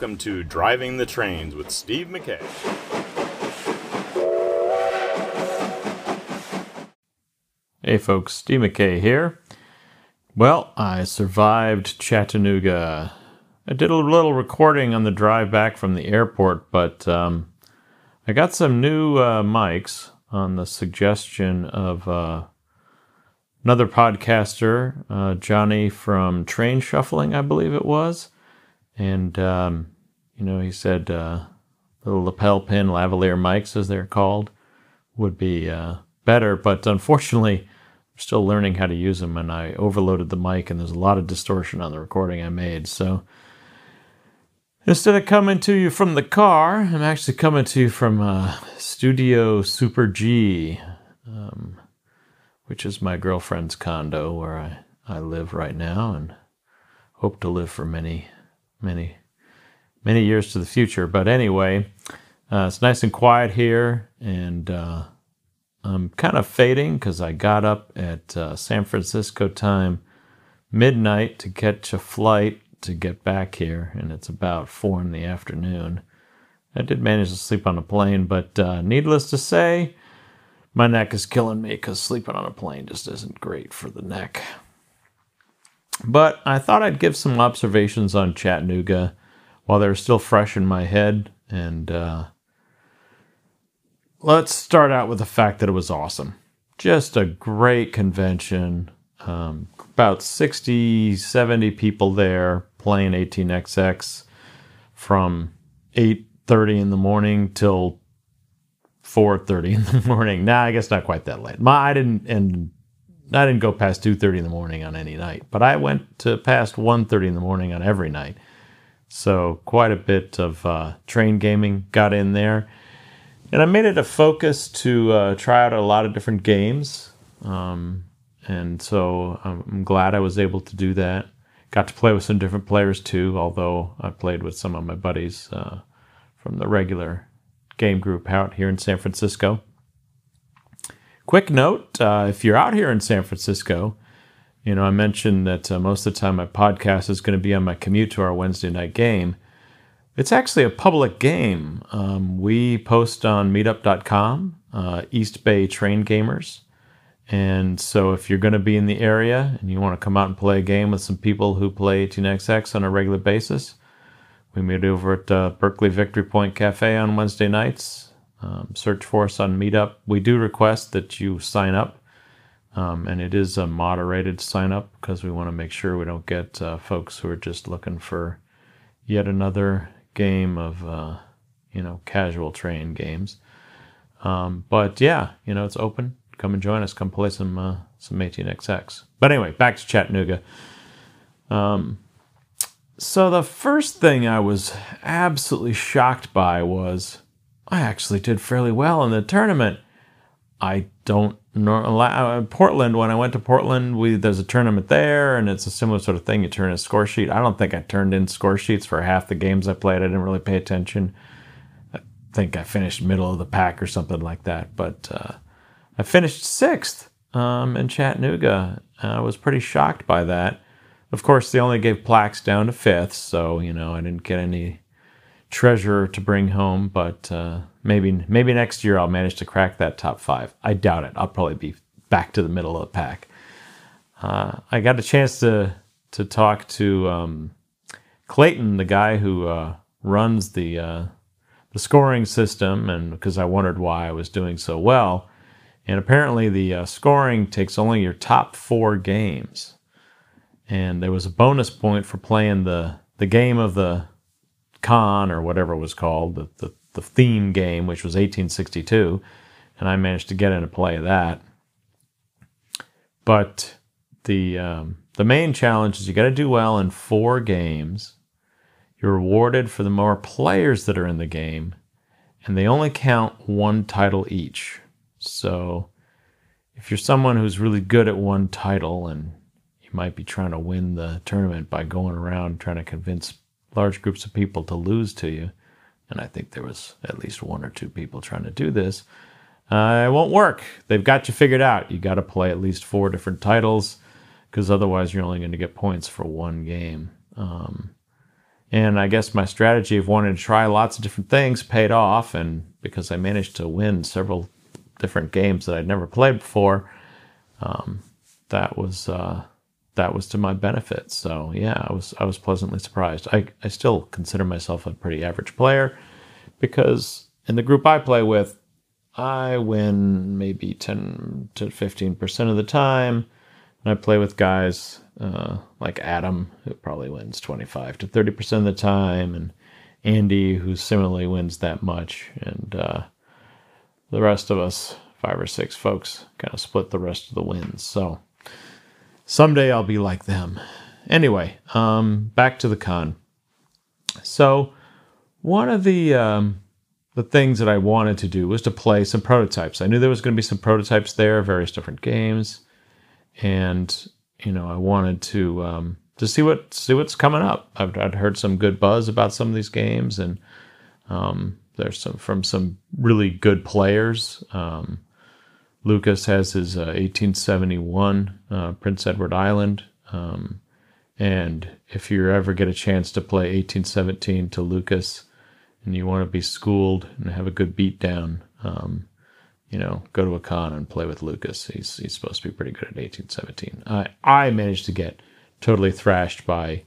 welcome to Driving the Trains with Steve McKay. Hey folks, Steve McKay here. Well, I survived Chattanooga. I did a little recording on the drive back from the airport, but um, I got some new uh, mics on the suggestion of uh, another podcaster, uh, Johnny from Train Shuffling, I believe it was. And, um, you know, he said uh, little lapel pin lavalier mics, as they're called, would be uh, better. But unfortunately, I'm still learning how to use them, and I overloaded the mic, and there's a lot of distortion on the recording I made. So instead of coming to you from the car, I'm actually coming to you from uh, Studio Super G, um, which is my girlfriend's condo where I, I live right now and hope to live for many many, many years to the future. But anyway, uh, it's nice and quiet here, and uh, I'm kind of fading because I got up at uh, San Francisco time midnight to catch a flight to get back here, and it's about four in the afternoon. I did manage to sleep on a plane, but uh, needless to say, my neck is killing me because sleeping on a plane just isn't great for the neck. But I thought I'd give some observations on Chattanooga while they're still fresh in my head. And uh, let's start out with the fact that it was awesome. Just a great convention. Um, about 60, 70 people there playing 18xx from 8.30 in the morning till 4.30 in the morning. Nah, I guess not quite that late. My, I didn't end I didn't go past 2:30 in the morning on any night, but I went to past 1:30 in the morning on every night. So quite a bit of uh, train gaming got in there, and I made it a focus to uh, try out a lot of different games. Um, and so I'm glad I was able to do that. Got to play with some different players too, although I played with some of my buddies uh, from the regular game group out here in San Francisco. Quick note uh, if you're out here in San Francisco, you know, I mentioned that uh, most of the time my podcast is going to be on my commute to our Wednesday night game. It's actually a public game. Um, we post on meetup.com, uh, East Bay Train Gamers. And so if you're going to be in the area and you want to come out and play a game with some people who play 18xx on a regular basis, we meet over at uh, Berkeley Victory Point Cafe on Wednesday nights. Um, search for us on Meetup. We do request that you sign up, um, and it is a moderated sign up because we want to make sure we don't get uh, folks who are just looking for yet another game of uh, you know casual train games. Um, but yeah, you know it's open. Come and join us. Come play some uh, some 18xx. But anyway, back to Chattanooga. Um, so the first thing I was absolutely shocked by was I actually did fairly well in the tournament. I don't know. Uh, Portland, when I went to Portland, we there's a tournament there, and it's a similar sort of thing. You turn in a score sheet. I don't think I turned in score sheets for half the games I played. I didn't really pay attention. I think I finished middle of the pack or something like that. But uh, I finished sixth um, in Chattanooga. I was pretty shocked by that. Of course, they only gave plaques down to fifth, so you know I didn't get any treasure to bring home, but uh, maybe maybe next year I'll manage to crack that top five. I doubt it. I'll probably be back to the middle of the pack. Uh, I got a chance to to talk to um, Clayton, the guy who uh, runs the uh, the scoring system, and because I wondered why I was doing so well. And apparently, the uh, scoring takes only your top four games, and there was a bonus point for playing the the game of the Con or whatever it was called, the, the, the theme game, which was 1862, and I managed to get in into play of that. But the um, the main challenge is you got to do well in four games. You're rewarded for the more players that are in the game, and they only count one title each. So if you're someone who's really good at one title and you might be trying to win the tournament by going around trying to convince large groups of people to lose to you, and I think there was at least one or two people trying to do this, uh, it won't work. They've got you figured out. You got to play at least four different titles because otherwise you're only going to get points for one game. Um, And I guess my strategy of wanting to try lots of different things paid off. And because I managed to win several different games that I'd never played before, um, that was uh, that was to my benefit. So yeah, I was I was pleasantly surprised. I, I still consider myself a pretty average player because in the group I play with, I win maybe ten to fifteen percent of the time. And I play with guys uh, like Adam, who probably wins twenty five to thirty percent of the time, and Andy, who similarly wins that much, and uh, the rest of us, five or six folks, kind of split the rest of the wins. So someday I'll be like them. Anyway, um, back to the con. So one of the um, the things that I wanted to do was to play some prototypes. I knew there was going to be some prototypes there, various different games, and you know I wanted to um, to see what see what's coming up. I've, I'd heard some good buzz about some of these games, and um, there's some from some really good players. Um, Lucas has his uh, 1871 uh, Prince Edward Island. Um, and if you ever get a chance to play 1817 to Lucas and you want to be schooled and have a good beat down, um, you know, go to a con and play with Lucas. He's, he's supposed to be pretty good at 1817. I, I managed to get totally thrashed by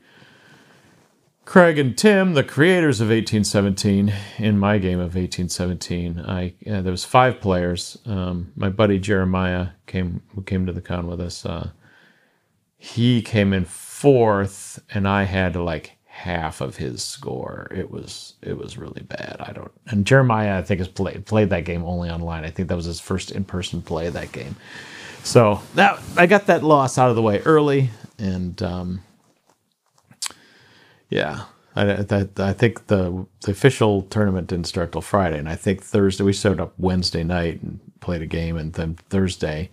Craig and Tim, the creators of 1817, in my game of 1817, I uh, there was five players. Um, my buddy Jeremiah came who came to the con with us. Uh, he came in fourth, and I had like half of his score. It was it was really bad. I don't. And Jeremiah, I think, has played played that game only online. I think that was his first in person play that game. So that I got that loss out of the way early, and. Um, yeah, I, I, I think the the official tournament didn't start till Friday, and I think Thursday we showed up Wednesday night and played a game, and then Thursday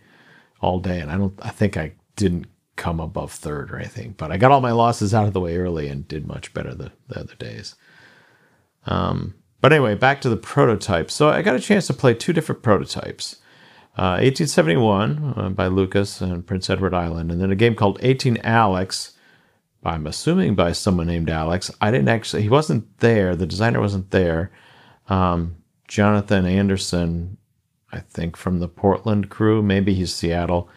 all day, and I don't I think I didn't come above third or anything, but I got all my losses out of the way early and did much better the, the other days. Um, but anyway, back to the prototypes. So I got a chance to play two different prototypes. Uh, 1871 uh, by Lucas and Prince Edward Island, and then a game called 18 Alex I'm assuming by someone named Alex. I didn't actually, he wasn't there. The designer wasn't there. Um, Jonathan Anderson, I think from the Portland crew, maybe he's Seattle,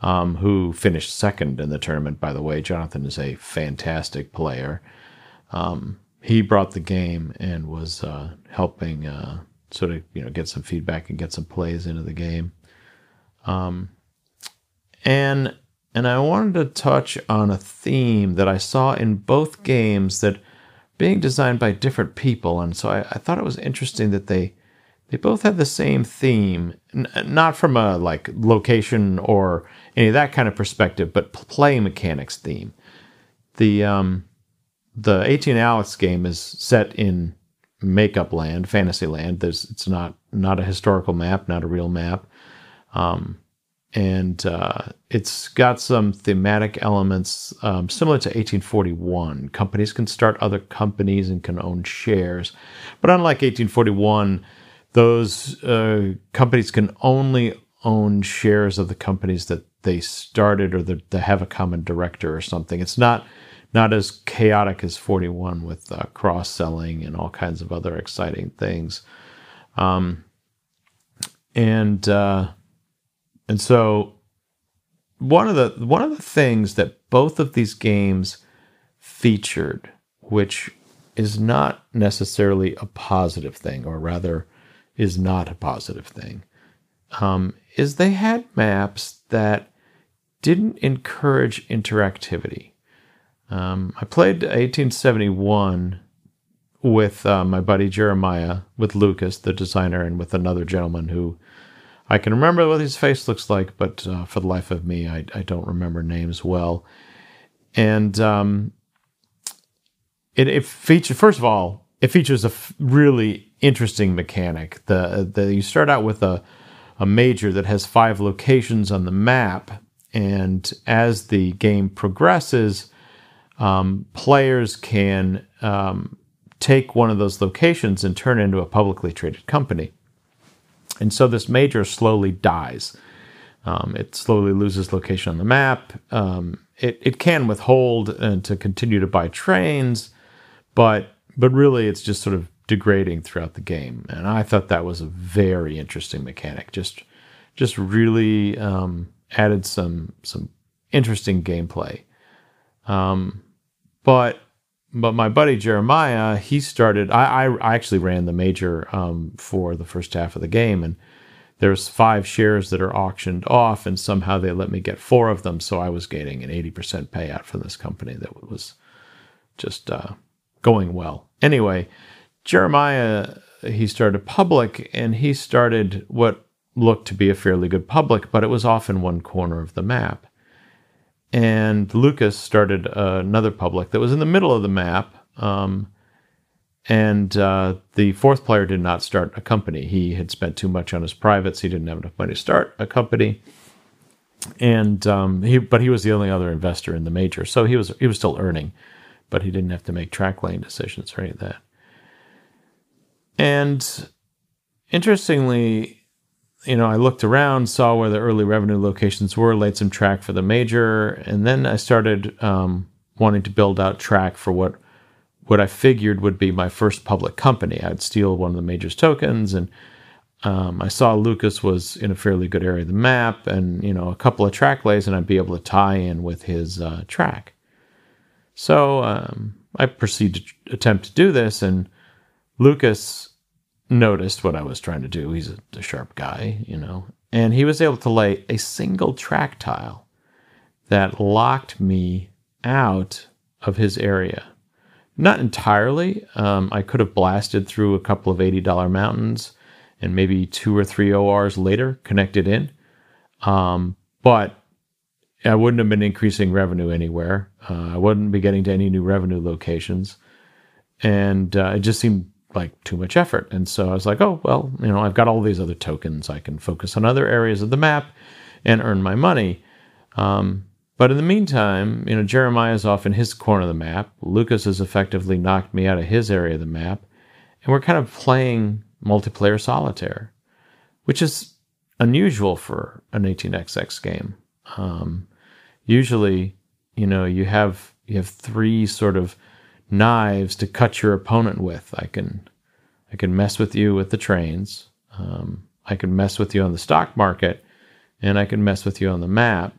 um, who finished second in the tournament, by the way. Jonathan is a fantastic player. Um, he brought the game and was uh, helping uh, sort of, you know, get some feedback and get some plays into the game. Um, and and I wanted to touch on a theme that I saw in both games that being designed by different people, and so I, I thought it was interesting that they they both had the same theme, N- not from a like location or any of that kind of perspective, but play mechanics theme. The um, the 18 Alex game is set in makeup land, fantasy land. There's it's not not a historical map, not a real map. Um, and uh, it's got some thematic elements um, similar to 1841. Companies can start other companies and can own shares, but unlike 1841, those uh, companies can only own shares of the companies that they started or that, that have a common director or something. It's not not as chaotic as 41 with uh, cross selling and all kinds of other exciting things. Um, and uh, and so one of the one of the things that both of these games featured, which is not necessarily a positive thing, or rather is not a positive thing, um, is they had maps that didn't encourage interactivity. Um, I played 1871 with uh, my buddy Jeremiah, with Lucas, the designer, and with another gentleman who I can remember what his face looks like, but uh, for the life of me, I, I, don't remember names well. And um, it, it features, first of all, it features a f- really interesting mechanic. The, the you start out with a a major that has five locations on the map, and as the game progresses, um, players can um, take one of those locations and turn it into a publicly traded company. And so this major slowly dies. Um, it slowly loses location on the map. Um, it, it can withhold and to continue to buy trains, but but really it's just sort of degrading throughout the game. And I thought that was a very interesting mechanic. Just just really um, added some some interesting gameplay. Um, but but my buddy Jeremiah, he started. I I actually ran the major um, for the first half of the game, and there's five shares that are auctioned off, and somehow they let me get four of them. So I was getting an eighty percent payout from this company that was just uh, going well. Anyway, Jeremiah he started public, and he started what looked to be a fairly good public, but it was off in one corner of the map. And Lucas started uh, another public that was in the middle of the map. Um, and uh, the fourth player did not start a company. He had spent too much on his privates. He didn't have enough money to start a company. And um, he, but he was the only other investor in the major, so he was he was still earning, but he didn't have to make track lane decisions or any of that. And interestingly, you know, I looked around, saw where the early revenue locations were, laid some track for the major, and then I started um, wanting to build out track for what what I figured would be my first public company. I'd steal one of the major's tokens, and um, I saw Lucas was in a fairly good area of the map, and you know, a couple of track lays, and I'd be able to tie in with his uh, track. So um, I proceeded to attempt to do this, and Lucas noticed what I was trying to do. He's a, a, sharp guy, you know, and he was able to lay a single track tile that locked me out of his area. Not entirely. Um, I could have blasted through a couple of $80 mountains and maybe two or three ORs later connected in. Um, but I wouldn't have been increasing revenue anywhere. Uh, I wouldn't be getting to any new revenue locations. And uh, it just seemed like too much effort. And so I was like, oh, well, you know, I've got all these other tokens. I can focus on other areas of the map and earn my money. Um, but in the meantime, you know, Jeremiah's off in his corner of the map. Lucas has effectively knocked me out of his area of the map. And we're kind of playing multiplayer solitaire, which is unusual for an 18xx game. Um, usually, you know, you have you have three sort of knives to cut your opponent with. I can I can mess with you with the trains. Um, I can mess with you on the stock market, and I can mess with you on the map.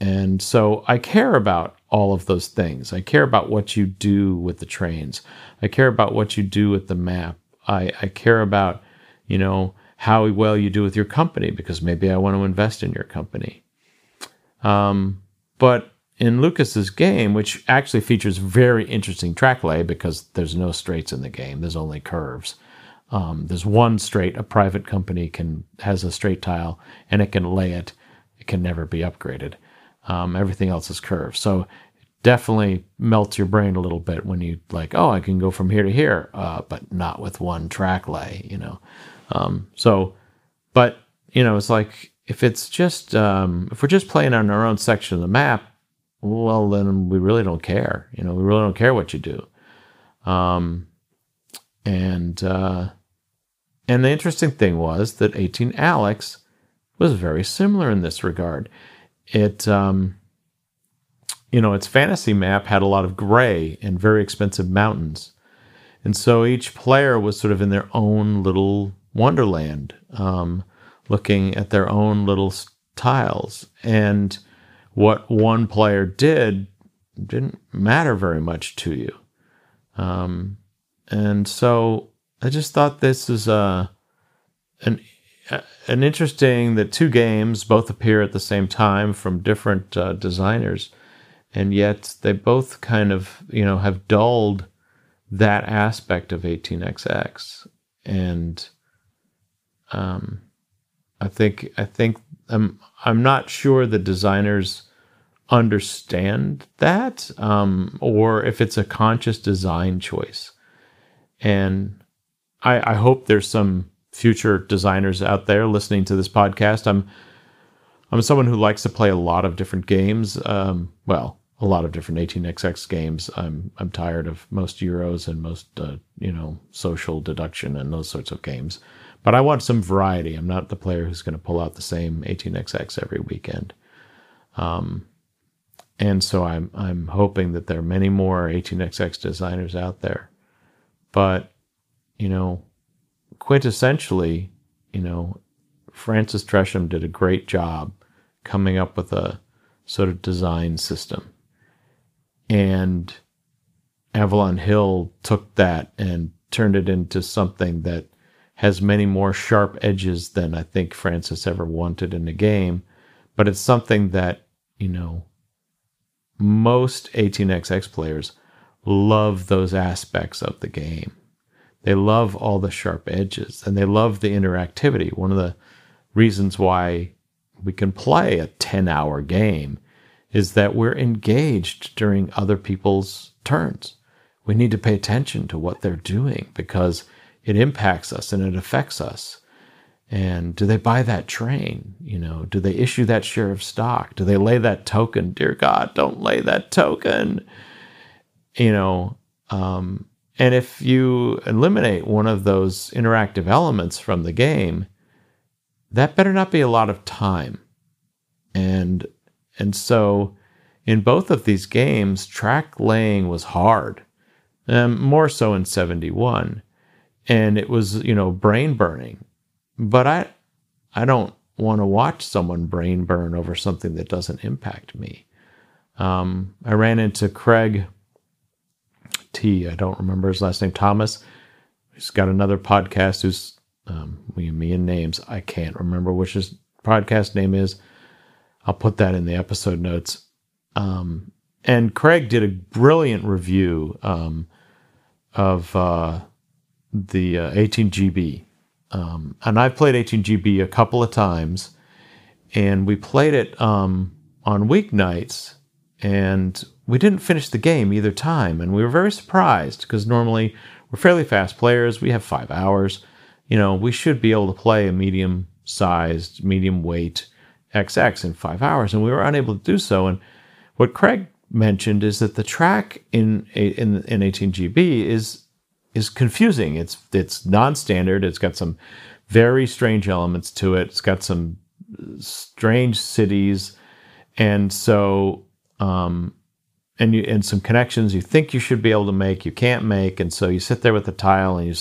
And so I care about all of those things. I care about what you do with the trains. I care about what you do with the map. I, I care about, you know, how well you do with your company because maybe I want to invest in your company. Um, but in Lucas's game, which actually features very interesting track lay because there's no straights in the game, there's only curves. Um, there's one straight. A private company can has a straight tile and it can lay it. It can never be upgraded. Um, everything else is curved. So definitely melts your brain a little bit when you like, oh, I can go from here to here, uh, but not with one track lay. You know. Um, so, but you know, it's like if it's just um, if we're just playing on our own section of the map, well, then we really don't care. You know, we really don't care what you do. Um, and uh, and the interesting thing was that 18 Alex was very similar in this regard. It, um, you know, its fantasy map had a lot of gray and very expensive mountains. And so each player was sort of in their own little wonderland, um, looking at their own little tiles. And what one player did didn't matter very much to you. Um, and so I just thought this is a an an interesting that two games both appear at the same time from different uh, designers, and yet they both kind of you know have dulled that aspect of 18xx, and um, I think I think I'm I'm not sure the designers understand that, um, or if it's a conscious design choice. And I, I hope there's some future designers out there listening to this podcast. I'm I'm someone who likes to play a lot of different games. Um, well, a lot of different 18xx games. I'm I'm tired of most euros and most uh, you know social deduction and those sorts of games. But I want some variety. I'm not the player who's going to pull out the same 18xx every weekend. Um, and so I'm I'm hoping that there are many more 18xx designers out there. But you know, quintessentially, you know, Francis Tresham did a great job coming up with a sort of design system. And Avalon Hill took that and turned it into something that has many more sharp edges than I think Francis ever wanted in a game. But it's something that, you know, most 18xx players love those aspects of the game. They love all the sharp edges and they love the interactivity. One of the reasons why we can play a 10 hour game is that we're engaged during other people's turns. We need to pay attention to what they're doing because it impacts us and it affects us. And do they buy that train? You know, do they issue that share of stock? Do they lay that token? Dear God, don't lay that token. You know, um, and if you eliminate one of those interactive elements from the game, that better not be a lot of time. And and so in both of these games, track laying was hard. Um, more so in 71. And it was, you know, brain burning. But I I don't want to watch someone brain burn over something that doesn't impact me. Um, I ran into Craig T. I don't remember his last name. Thomas. He's got another podcast. Who's um, me and names. I can't remember which his podcast name is. I'll put that in the episode notes. Um, and Craig did a brilliant review um, of uh, the uh, 18GB. Um, and I've played 18GB a couple of times, and we played it um, on weeknights, and we didn't finish the game either time, and we were very surprised because normally we're fairly fast players. We have five hours. You know, we should be able to play a medium sized, medium weight XX in five hours, and we were unable to do so. And what Craig mentioned is that the track in in in 18GB is is confusing. It's it's non-standard. It's got some very strange elements to it. It's got some strange cities, and so um, and you and some connections you think you should be able to make you can't make and so you sit there with the tile and you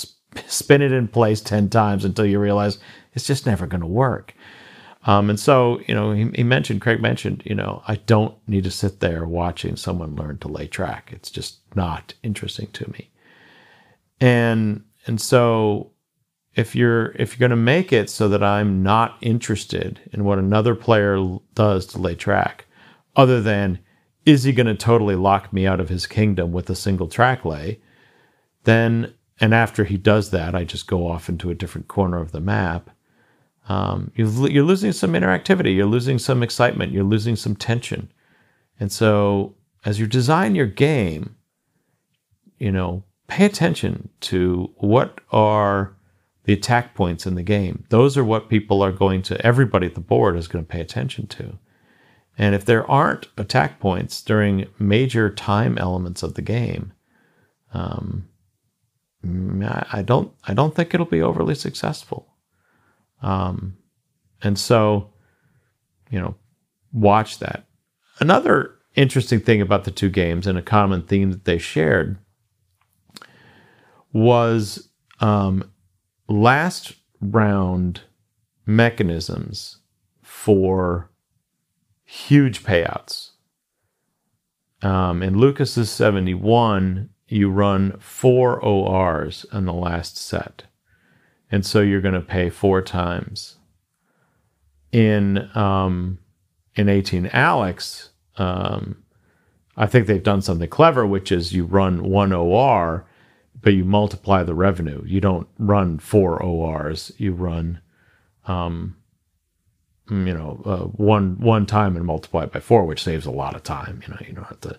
spin it in place 10 times until you realize it's just never going to work um, and so you know he, he, mentioned craig mentioned you know i don't need to sit there watching someone learn to lay track it's just not interesting to me and and so if you're if you're going to make it so that i'm not interested in what another player does to lay track other than is he going to totally lock me out of his kingdom with a single track lay? Then, and after he does that, I just go off into a different corner of the map. Um, you're losing some interactivity, you're losing some excitement, you're losing some tension. And so, as you design your game, you know, pay attention to what are the attack points in the game. Those are what people are going to, everybody at the board is going to pay attention to. And if there aren't attack points during major time elements of the game, um, I don't I don't think it'll be overly successful. Um, and so, you know, watch that. Another interesting thing about the two games and a common theme that they shared was um, last round mechanisms for huge payouts. Um, in Lucas's 71, you run four ORs in the last set. And so you're going to pay four times. In um, in 18 Alex, um, I think they've done something clever, which is you run one OR, but you multiply the revenue. You don't run four ORs. You run um, you know, uh, one one time and multiply it by four, which saves a lot of time. You know, you don't have to.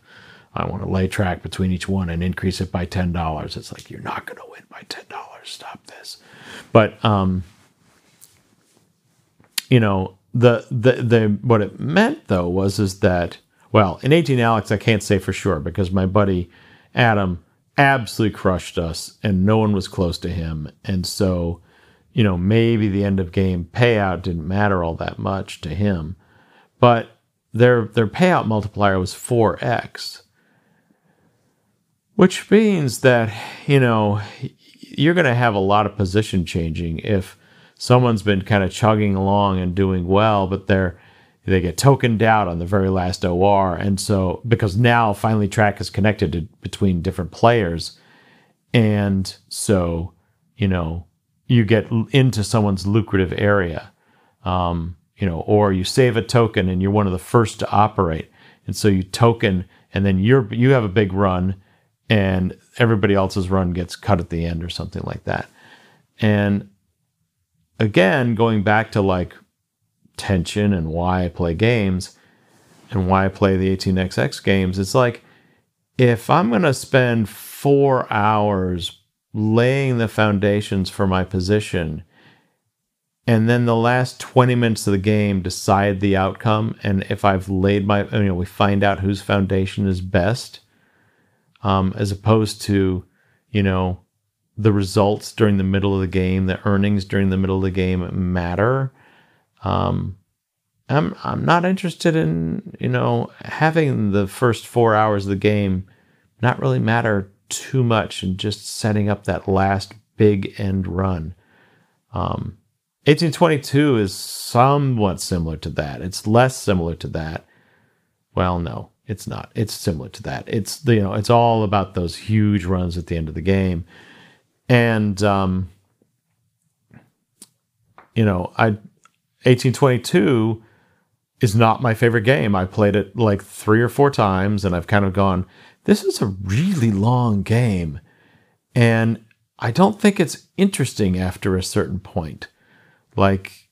I want to lay track between each one and increase it by ten dollars. It's like you're not going to win by ten dollars. Stop this. But um, you know, the the the what it meant though was is that well, in 18 Alex, I can't say for sure because my buddy Adam absolutely crushed us, and no one was close to him, and so you know, maybe the end of game payout didn't matter all that much to him. But their their payout multiplier was 4x. Which means that, you know, you're going to have a lot of position changing if someone's been kind of chugging along and doing well, but they're they get tokened out on the very last OR, and so because now finally track is connected to, between different players, and so you know you get into someone's lucrative area, um, you know, or you save a token and you're one of the first to operate, and so you token, and then you're you have a big run, and everybody else's run gets cut at the end or something like that, and again going back to like tension and why I play games and why I play the 18xx games. It's like if I'm going to spend four hours laying the foundations for my position and then the last 20 minutes of the game decide the outcome and if i've laid my you know we find out whose foundation is best um, as opposed to you know the results during the middle of the game the earnings during the middle of the game matter um, I'm I'm not interested in you know having the first four hours of the game not really matter too much and just setting up that last big end run. Um, 1822 is somewhat similar to that. It's less similar to that. Well, no, it's not. It's similar to that. It's you know it's all about those huge runs at the end of the game, and um, you know I 1822 is not my favorite game. I played it like three or four times and I've kind of gone, this is a really long game. And I don't think it's interesting after a certain point. Like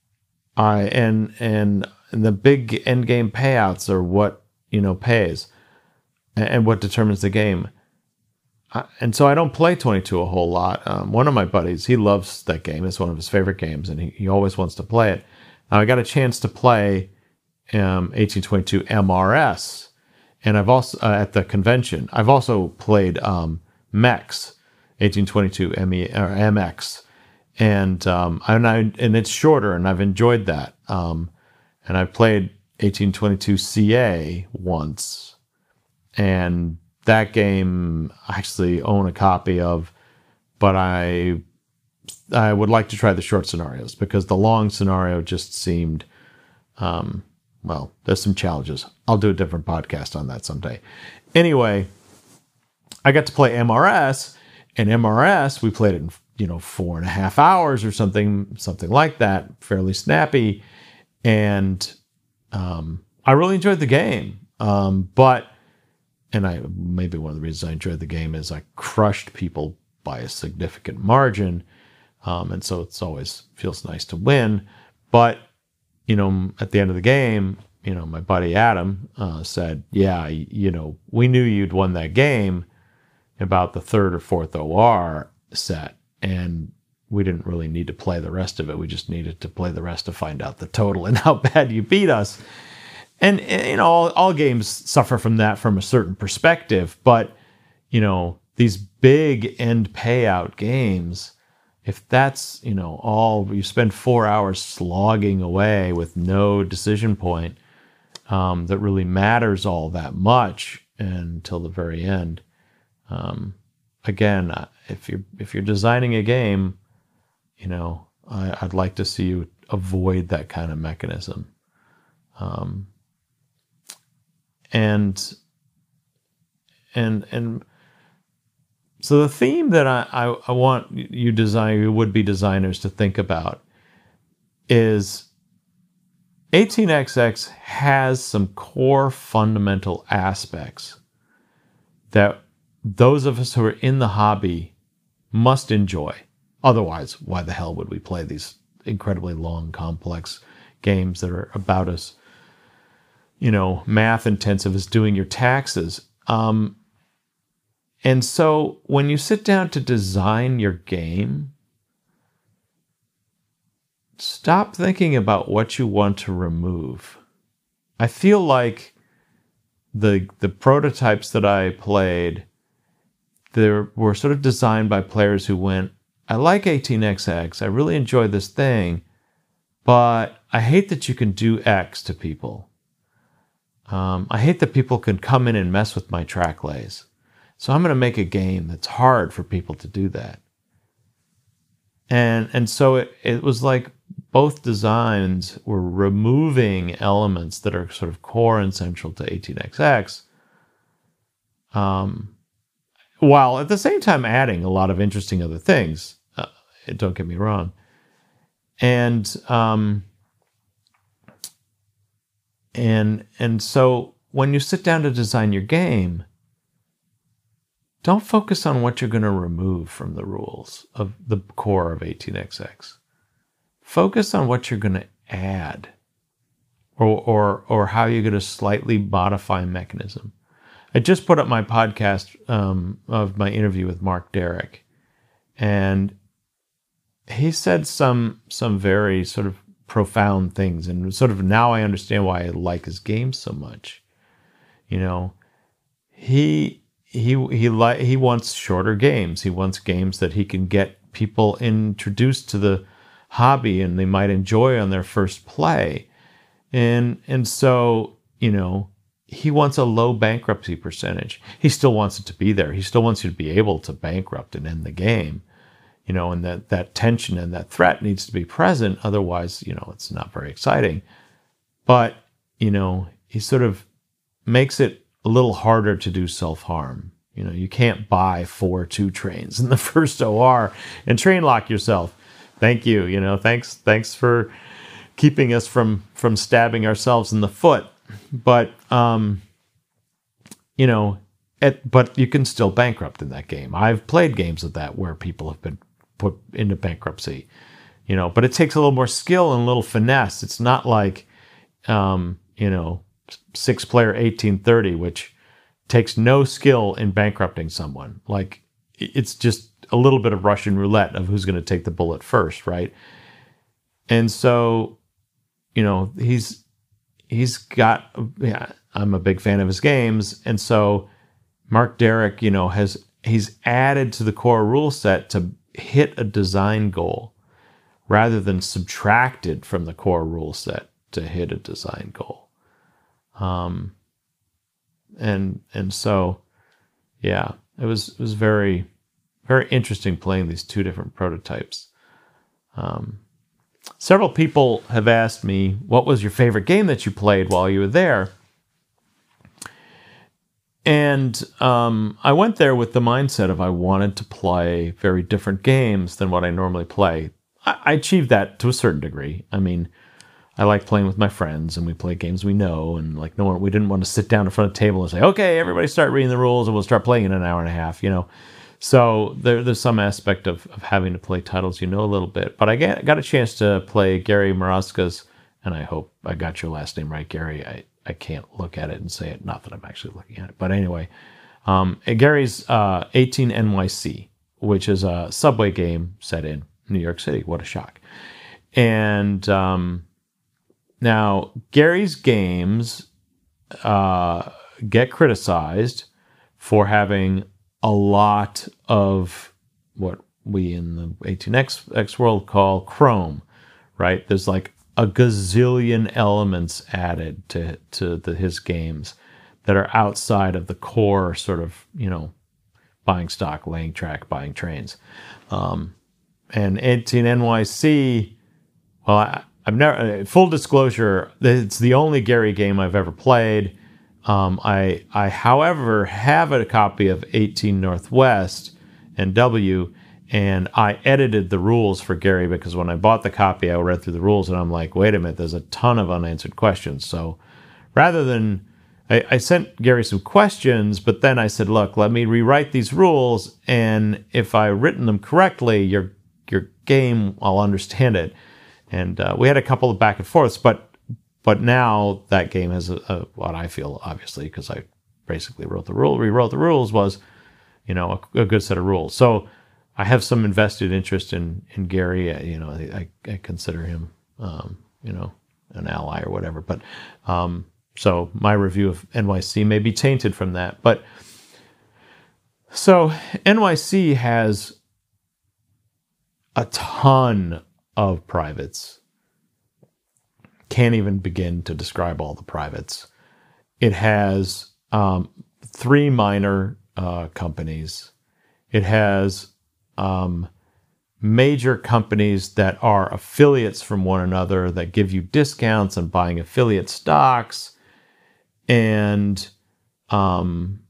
I and and, and the big end game payouts are what, you know, pays and, and what determines the game. I, and so I don't play 22 a whole lot. Um, one of my buddies, he loves that game. It's one of his favorite games and he, he always wants to play it. I got a chance to play um, 1822 MRS, and I've also uh, at the convention. I've also played um, MEX 1822 ME or MX, and um, and I and it's shorter, and I've enjoyed that. Um, and I played 1822 CA once, and that game I actually own a copy of, but I I would like to try the short scenarios because the long scenario just seemed, um, well, there's some challenges. I'll do a different podcast on that someday. Anyway, I got to play MRS, and MRS we played it in you know four and a half hours or something, something like that, fairly snappy, and um, I really enjoyed the game. Um, but and I maybe one of the reasons I enjoyed the game is I crushed people by a significant margin um, and so it's always feels nice to win. But, you know, at the end of the game, you know, my buddy Adam uh, said, Yeah, you know, we knew you'd won that game about the third or fourth OR set. And we didn't really need to play the rest of it. We just needed to play the rest to find out the total and how bad you beat us. And, you know, all, all games suffer from that from a certain perspective. But, you know, these big end payout games, if that's you know all you spend four hours slogging away with no decision point um, that really matters all that much until the very end um, again if you're if you're designing a game you know I, would like to see you avoid that kind of mechanism. Um, and and and so the theme that I, I, I want you design you would be designers to think about is 18xx has some core fundamental aspects that those of us who are in the hobby must enjoy. Otherwise, why the hell would we play these incredibly long, complex games that are about us? you know, math intensive as doing your taxes? Um, and so when you sit down to design your game, stop thinking about what you want to remove. I feel like the the prototypes that I played they were sort of designed by players who went, I like 18xx, I really enjoy this thing, but I hate that you can do X to people. Um, I hate that people can come in and mess with my track lays. So I'm going to make a game that's hard for people to do that. And and so it, it was like both designs were removing elements that are sort of core and central to 18xx, um, while at the same time adding a lot of interesting other things. Uh, don't get me wrong. And um, and and so when you sit down to design your game, don't focus on what you're going to remove from the rules of the core of 18xx. Focus on what you're going to add or, or, or how you're going to slightly modify a mechanism. I just put up my podcast um, of my interview with Mark Derrick, and he said some some very sort of profound things, and sort of now I understand why I like his game so much. You know, he he he li- he wants shorter games. He wants games that he can get people introduced to the hobby and they might enjoy on their first play. And and so, you know, he wants a low bankruptcy percentage. He still wants it to be there. He still wants you to be able to bankrupt and end the game. You know, and that that tension and that threat needs to be present otherwise, you know, it's not very exciting. But, you know, he sort of makes it a little harder to do self harm. You know, you can't buy four two trains in the first OR and train lock yourself. Thank you. You know, thanks thanks for keeping us from from stabbing ourselves in the foot. But um, you know, at, but you can still bankrupt in that game. I've played games of that where people have been put into bankruptcy. You know, but it takes a little more skill and a little finesse. It's not like um, you know, six player 1830, which takes no skill in bankrupting someone. Like it's just a little bit of Russian roulette of who's going to take the bullet first, right? And so, you know, he's he's got. Yeah, I'm a big fan of his games, and so Mark Derrick, you know, has he's added to the core rule set to hit a design goal rather than subtracted from the core rule set to hit a design goal. Um, and and so, yeah, it was it was very very interesting playing these two different prototypes. Um, several people have asked me, "What was your favorite game that you played while you were there?" And um, I went there with the mindset of I wanted to play very different games than what I normally play. I, I achieved that to a certain degree. I mean, I like playing with my friends and we play games we know and like no one we didn't want to sit down in front of a table and say, okay, everybody start reading the rules and we'll start playing in an hour and a half, you know. So there, there's some aspect of, of having to play titles you know a little bit. But I get, got a chance to play Gary Mroczka's, and I hope I got your last name right, Gary. I, I can't look at it and say it, not that I'm actually looking at it. But anyway, um, Gary's uh, 18 NYC, which is a subway game set in New York City. What a shock. And um, now, Gary's games uh, get criticized for having a lot of what we in the 18x X world call Chrome, right? There's like a gazillion elements added to to the, his games that are outside of the core sort of you know buying stock, laying track, buying trains. Um, and 18 NYC, well, I, I've never. Uh, full disclosure, it's the only Gary game I've ever played. Um, I, I, however, have a copy of 18 Northwest and W, and I edited the rules for Gary because when I bought the copy, I read through the rules and I'm like, wait a minute, there's a ton of unanswered questions. So rather than I, I sent Gary some questions, but then I said, look, let me rewrite these rules, and if I've written them correctly, your your game, I'll understand it and uh, we had a couple of back and forths, but but now that game has a, a what I feel obviously because I basically wrote the rule, rewrote the rules was you know a, a, good set of rules. So I have some invested interest in in Gary. Uh, you know, I, I consider him um, you know an ally or whatever. But um, so my review of NYC may be tainted from that, but. So NYC has a ton of privates. Can't even begin to describe all the privates. it has um, three minor uh, companies. It has um, major companies that are affiliates from one another that give you discounts on buying affiliate stocks. And um,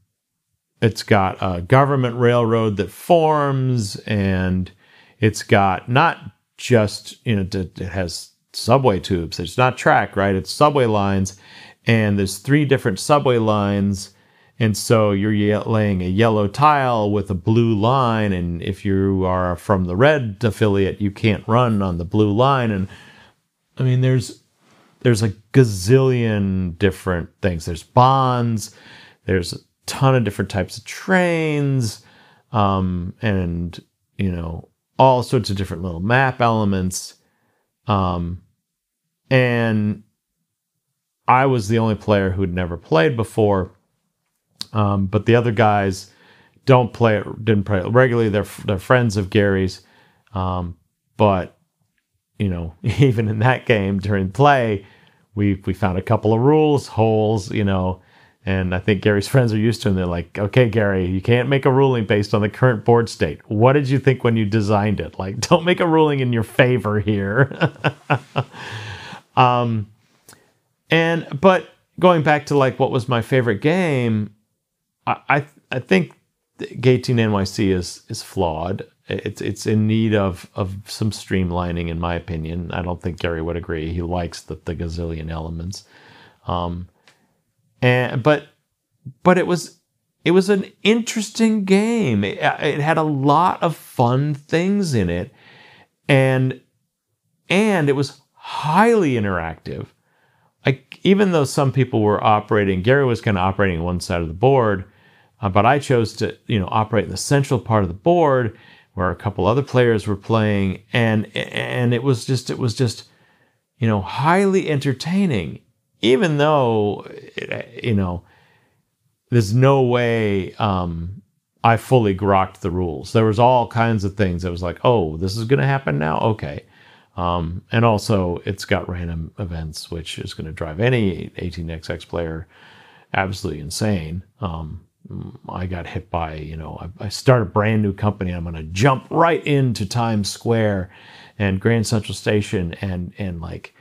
it's got a government railroad that forms, and it's got not just, you know, it has subway tubes. It's not track, right? It's subway lines. And there's three different subway lines and so you're laying a yellow tile with a blue line. And if you are from the red affiliate, you can't run on the blue line. And I mean, there's there's a gazillion different things. There's bonds. There's a ton of different types of trains, um, and you know all sorts of different little map elements. Um, and I was the only player who'd never played before um, but the other guys don't play it, didn't play it regularly. They're they're friends of Gary's, um, but you know, even in that game during play, we we found a couple of rules holes, you know, and I think Gary's friends are used to them. They're like, okay, Gary, you can't make a ruling based on the current board state. What did you think when you designed it? Like, don't make a ruling in your favor here. um, and but going back to like what was my favorite game I I think 18 NYC is is flawed. It's it's in need of of some streamlining, in my opinion. I don't think Gary would agree. He likes the, the gazillion elements, um, and but but it was it was an interesting game. It, it had a lot of fun things in it, and and it was highly interactive. Like even though some people were operating, Gary was kind of operating one side of the board uh, but I chose to, you know, operate in the central part of the board where a couple other players were playing, and and it was just it was just, you know, highly entertaining. Even though, you know, there's no way um, I fully grokked the rules. There was all kinds of things. I was like, oh, this is going to happen now. Okay. Um, and also, it's got random events, which is going to drive any 18xx player absolutely insane. Um, I got hit by, you know, I, I start a brand new company. I'm going to jump right into Times Square and Grand Central Station and and like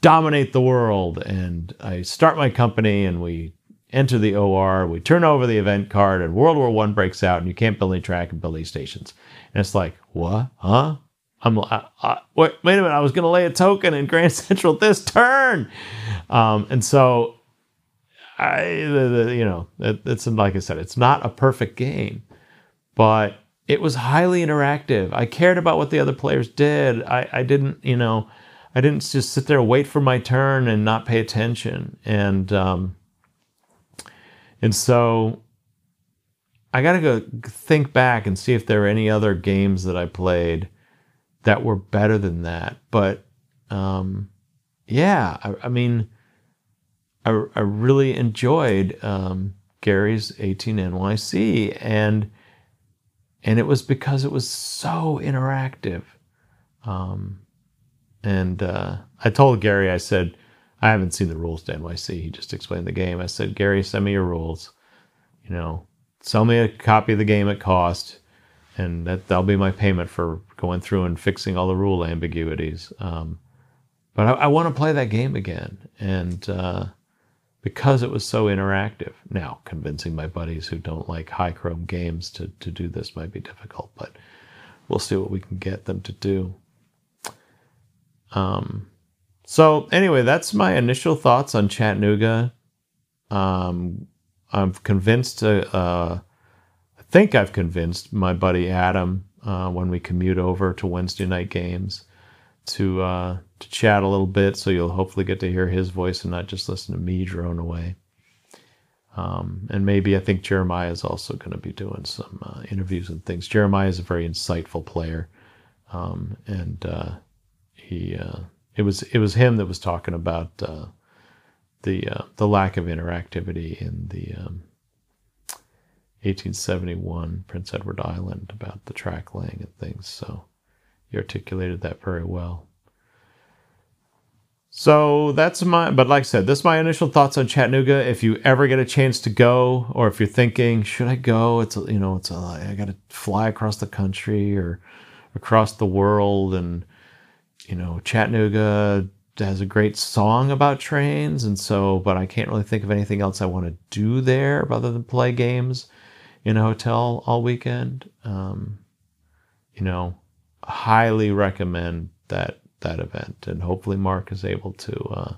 dominate the world. And I start my company and we enter the OR. We turn over the event card and World War One breaks out and you can't build any track and build any stations. And it's like, what? Huh? I'm I, I, wait, wait a minute. I was going to lay a token in Grand Central this turn. Um, and so I, the, the, you know, it, it's like I said, it's not a perfect game, but it was highly interactive. I cared about what the other players did. I, I didn't, you know, I didn't just sit there wait for my turn and not pay attention. And um, and so I got to go think back and see if there are any other games that I played that were better than that. But um, yeah, I, I mean I, I really enjoyed um, Gary's 18 NYC, and and it was because it was so interactive. Um, and uh, I told Gary, I said, I haven't seen the rules to NYC. He just explained the game. I said, Gary, send me your rules. You know, sell me a copy of the game at cost, and that that'll be my payment for going through and fixing all the rule ambiguities. Um, but I, I want to play that game again, and uh, because it was so interactive. Now, convincing my buddies who don't like high chrome games to, to do this might be difficult, but we'll see what we can get them to do. Um, so, anyway, that's my initial thoughts on Chattanooga. Um, I'm convinced, uh, uh, I think I've convinced my buddy Adam uh, when we commute over to Wednesday night games to uh, to chat a little bit, so you'll hopefully get to hear his voice and not just listen to me drone away. Um, and maybe I think Jeremiah is also going to be doing some uh, interviews and things. Jeremiah is a very insightful player, um, and uh, he uh, it was it was him that was talking about uh, the uh, the lack of interactivity in the um, 1871 Prince Edward Island about the track laying and things. So he articulated that very well. So that's my, but like I said, this is my initial thoughts on Chattanooga. If you ever get a chance to go, or if you're thinking, should I go? It's, a, you know, it's a, I got to fly across the country or across the world. And, you know, Chattanooga has a great song about trains. And so, but I can't really think of anything else I want to do there other than play games in a hotel all weekend. Um, you know, highly recommend that that event, and hopefully Mark is able to uh,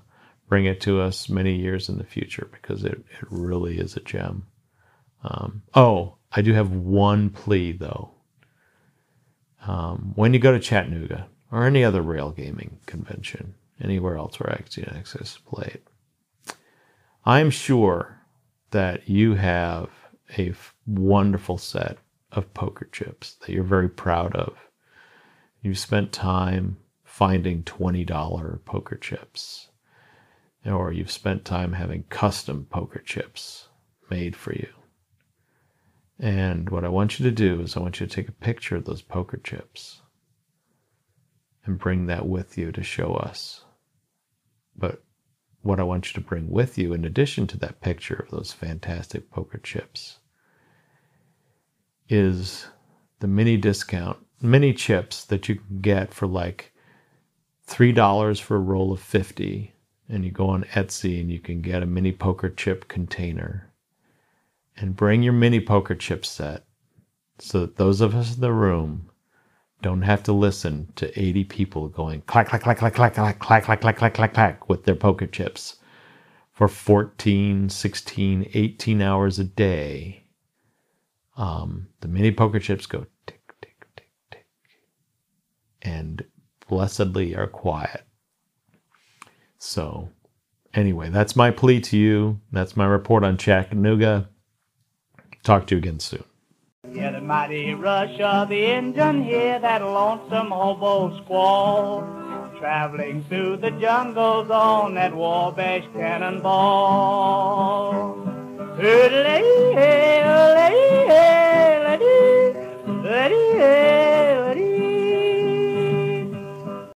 bring it to us many years in the future because it, it really is a gem. Um, oh, I do have one plea though. Um, when you go to Chattanooga or any other rail gaming convention, anywhere else where 18xx's played, I'm sure that you have a f- wonderful set of poker chips that you're very proud of. You've spent time finding $20 poker chips, or you've spent time having custom poker chips made for you. And what I want you to do is I want you to take a picture of those poker chips and bring that with you to show us. But what I want you to bring with you, in addition to that picture of those fantastic poker chips, is the mini discount, mini chips that you can get for like $3 for a roll of 50 and you go on Etsy and you can get a mini poker chip container and bring your mini poker chip set so that those of us in the room don't have to listen to 80 people going clack clack clack clack clack clack clack clack clack clack clack clack with their poker chips for 14 16 18 hours a day um, the mini poker chips go tick tick tick tick and blessedly are quiet. So, anyway, that's my plea to you. That's my report on Chattanooga. Talk to you again soon. Hear the mighty rush of the engine, hear that lonesome hobo squall. Traveling through the jungles on that Wabash cannonball. Toodle-ee,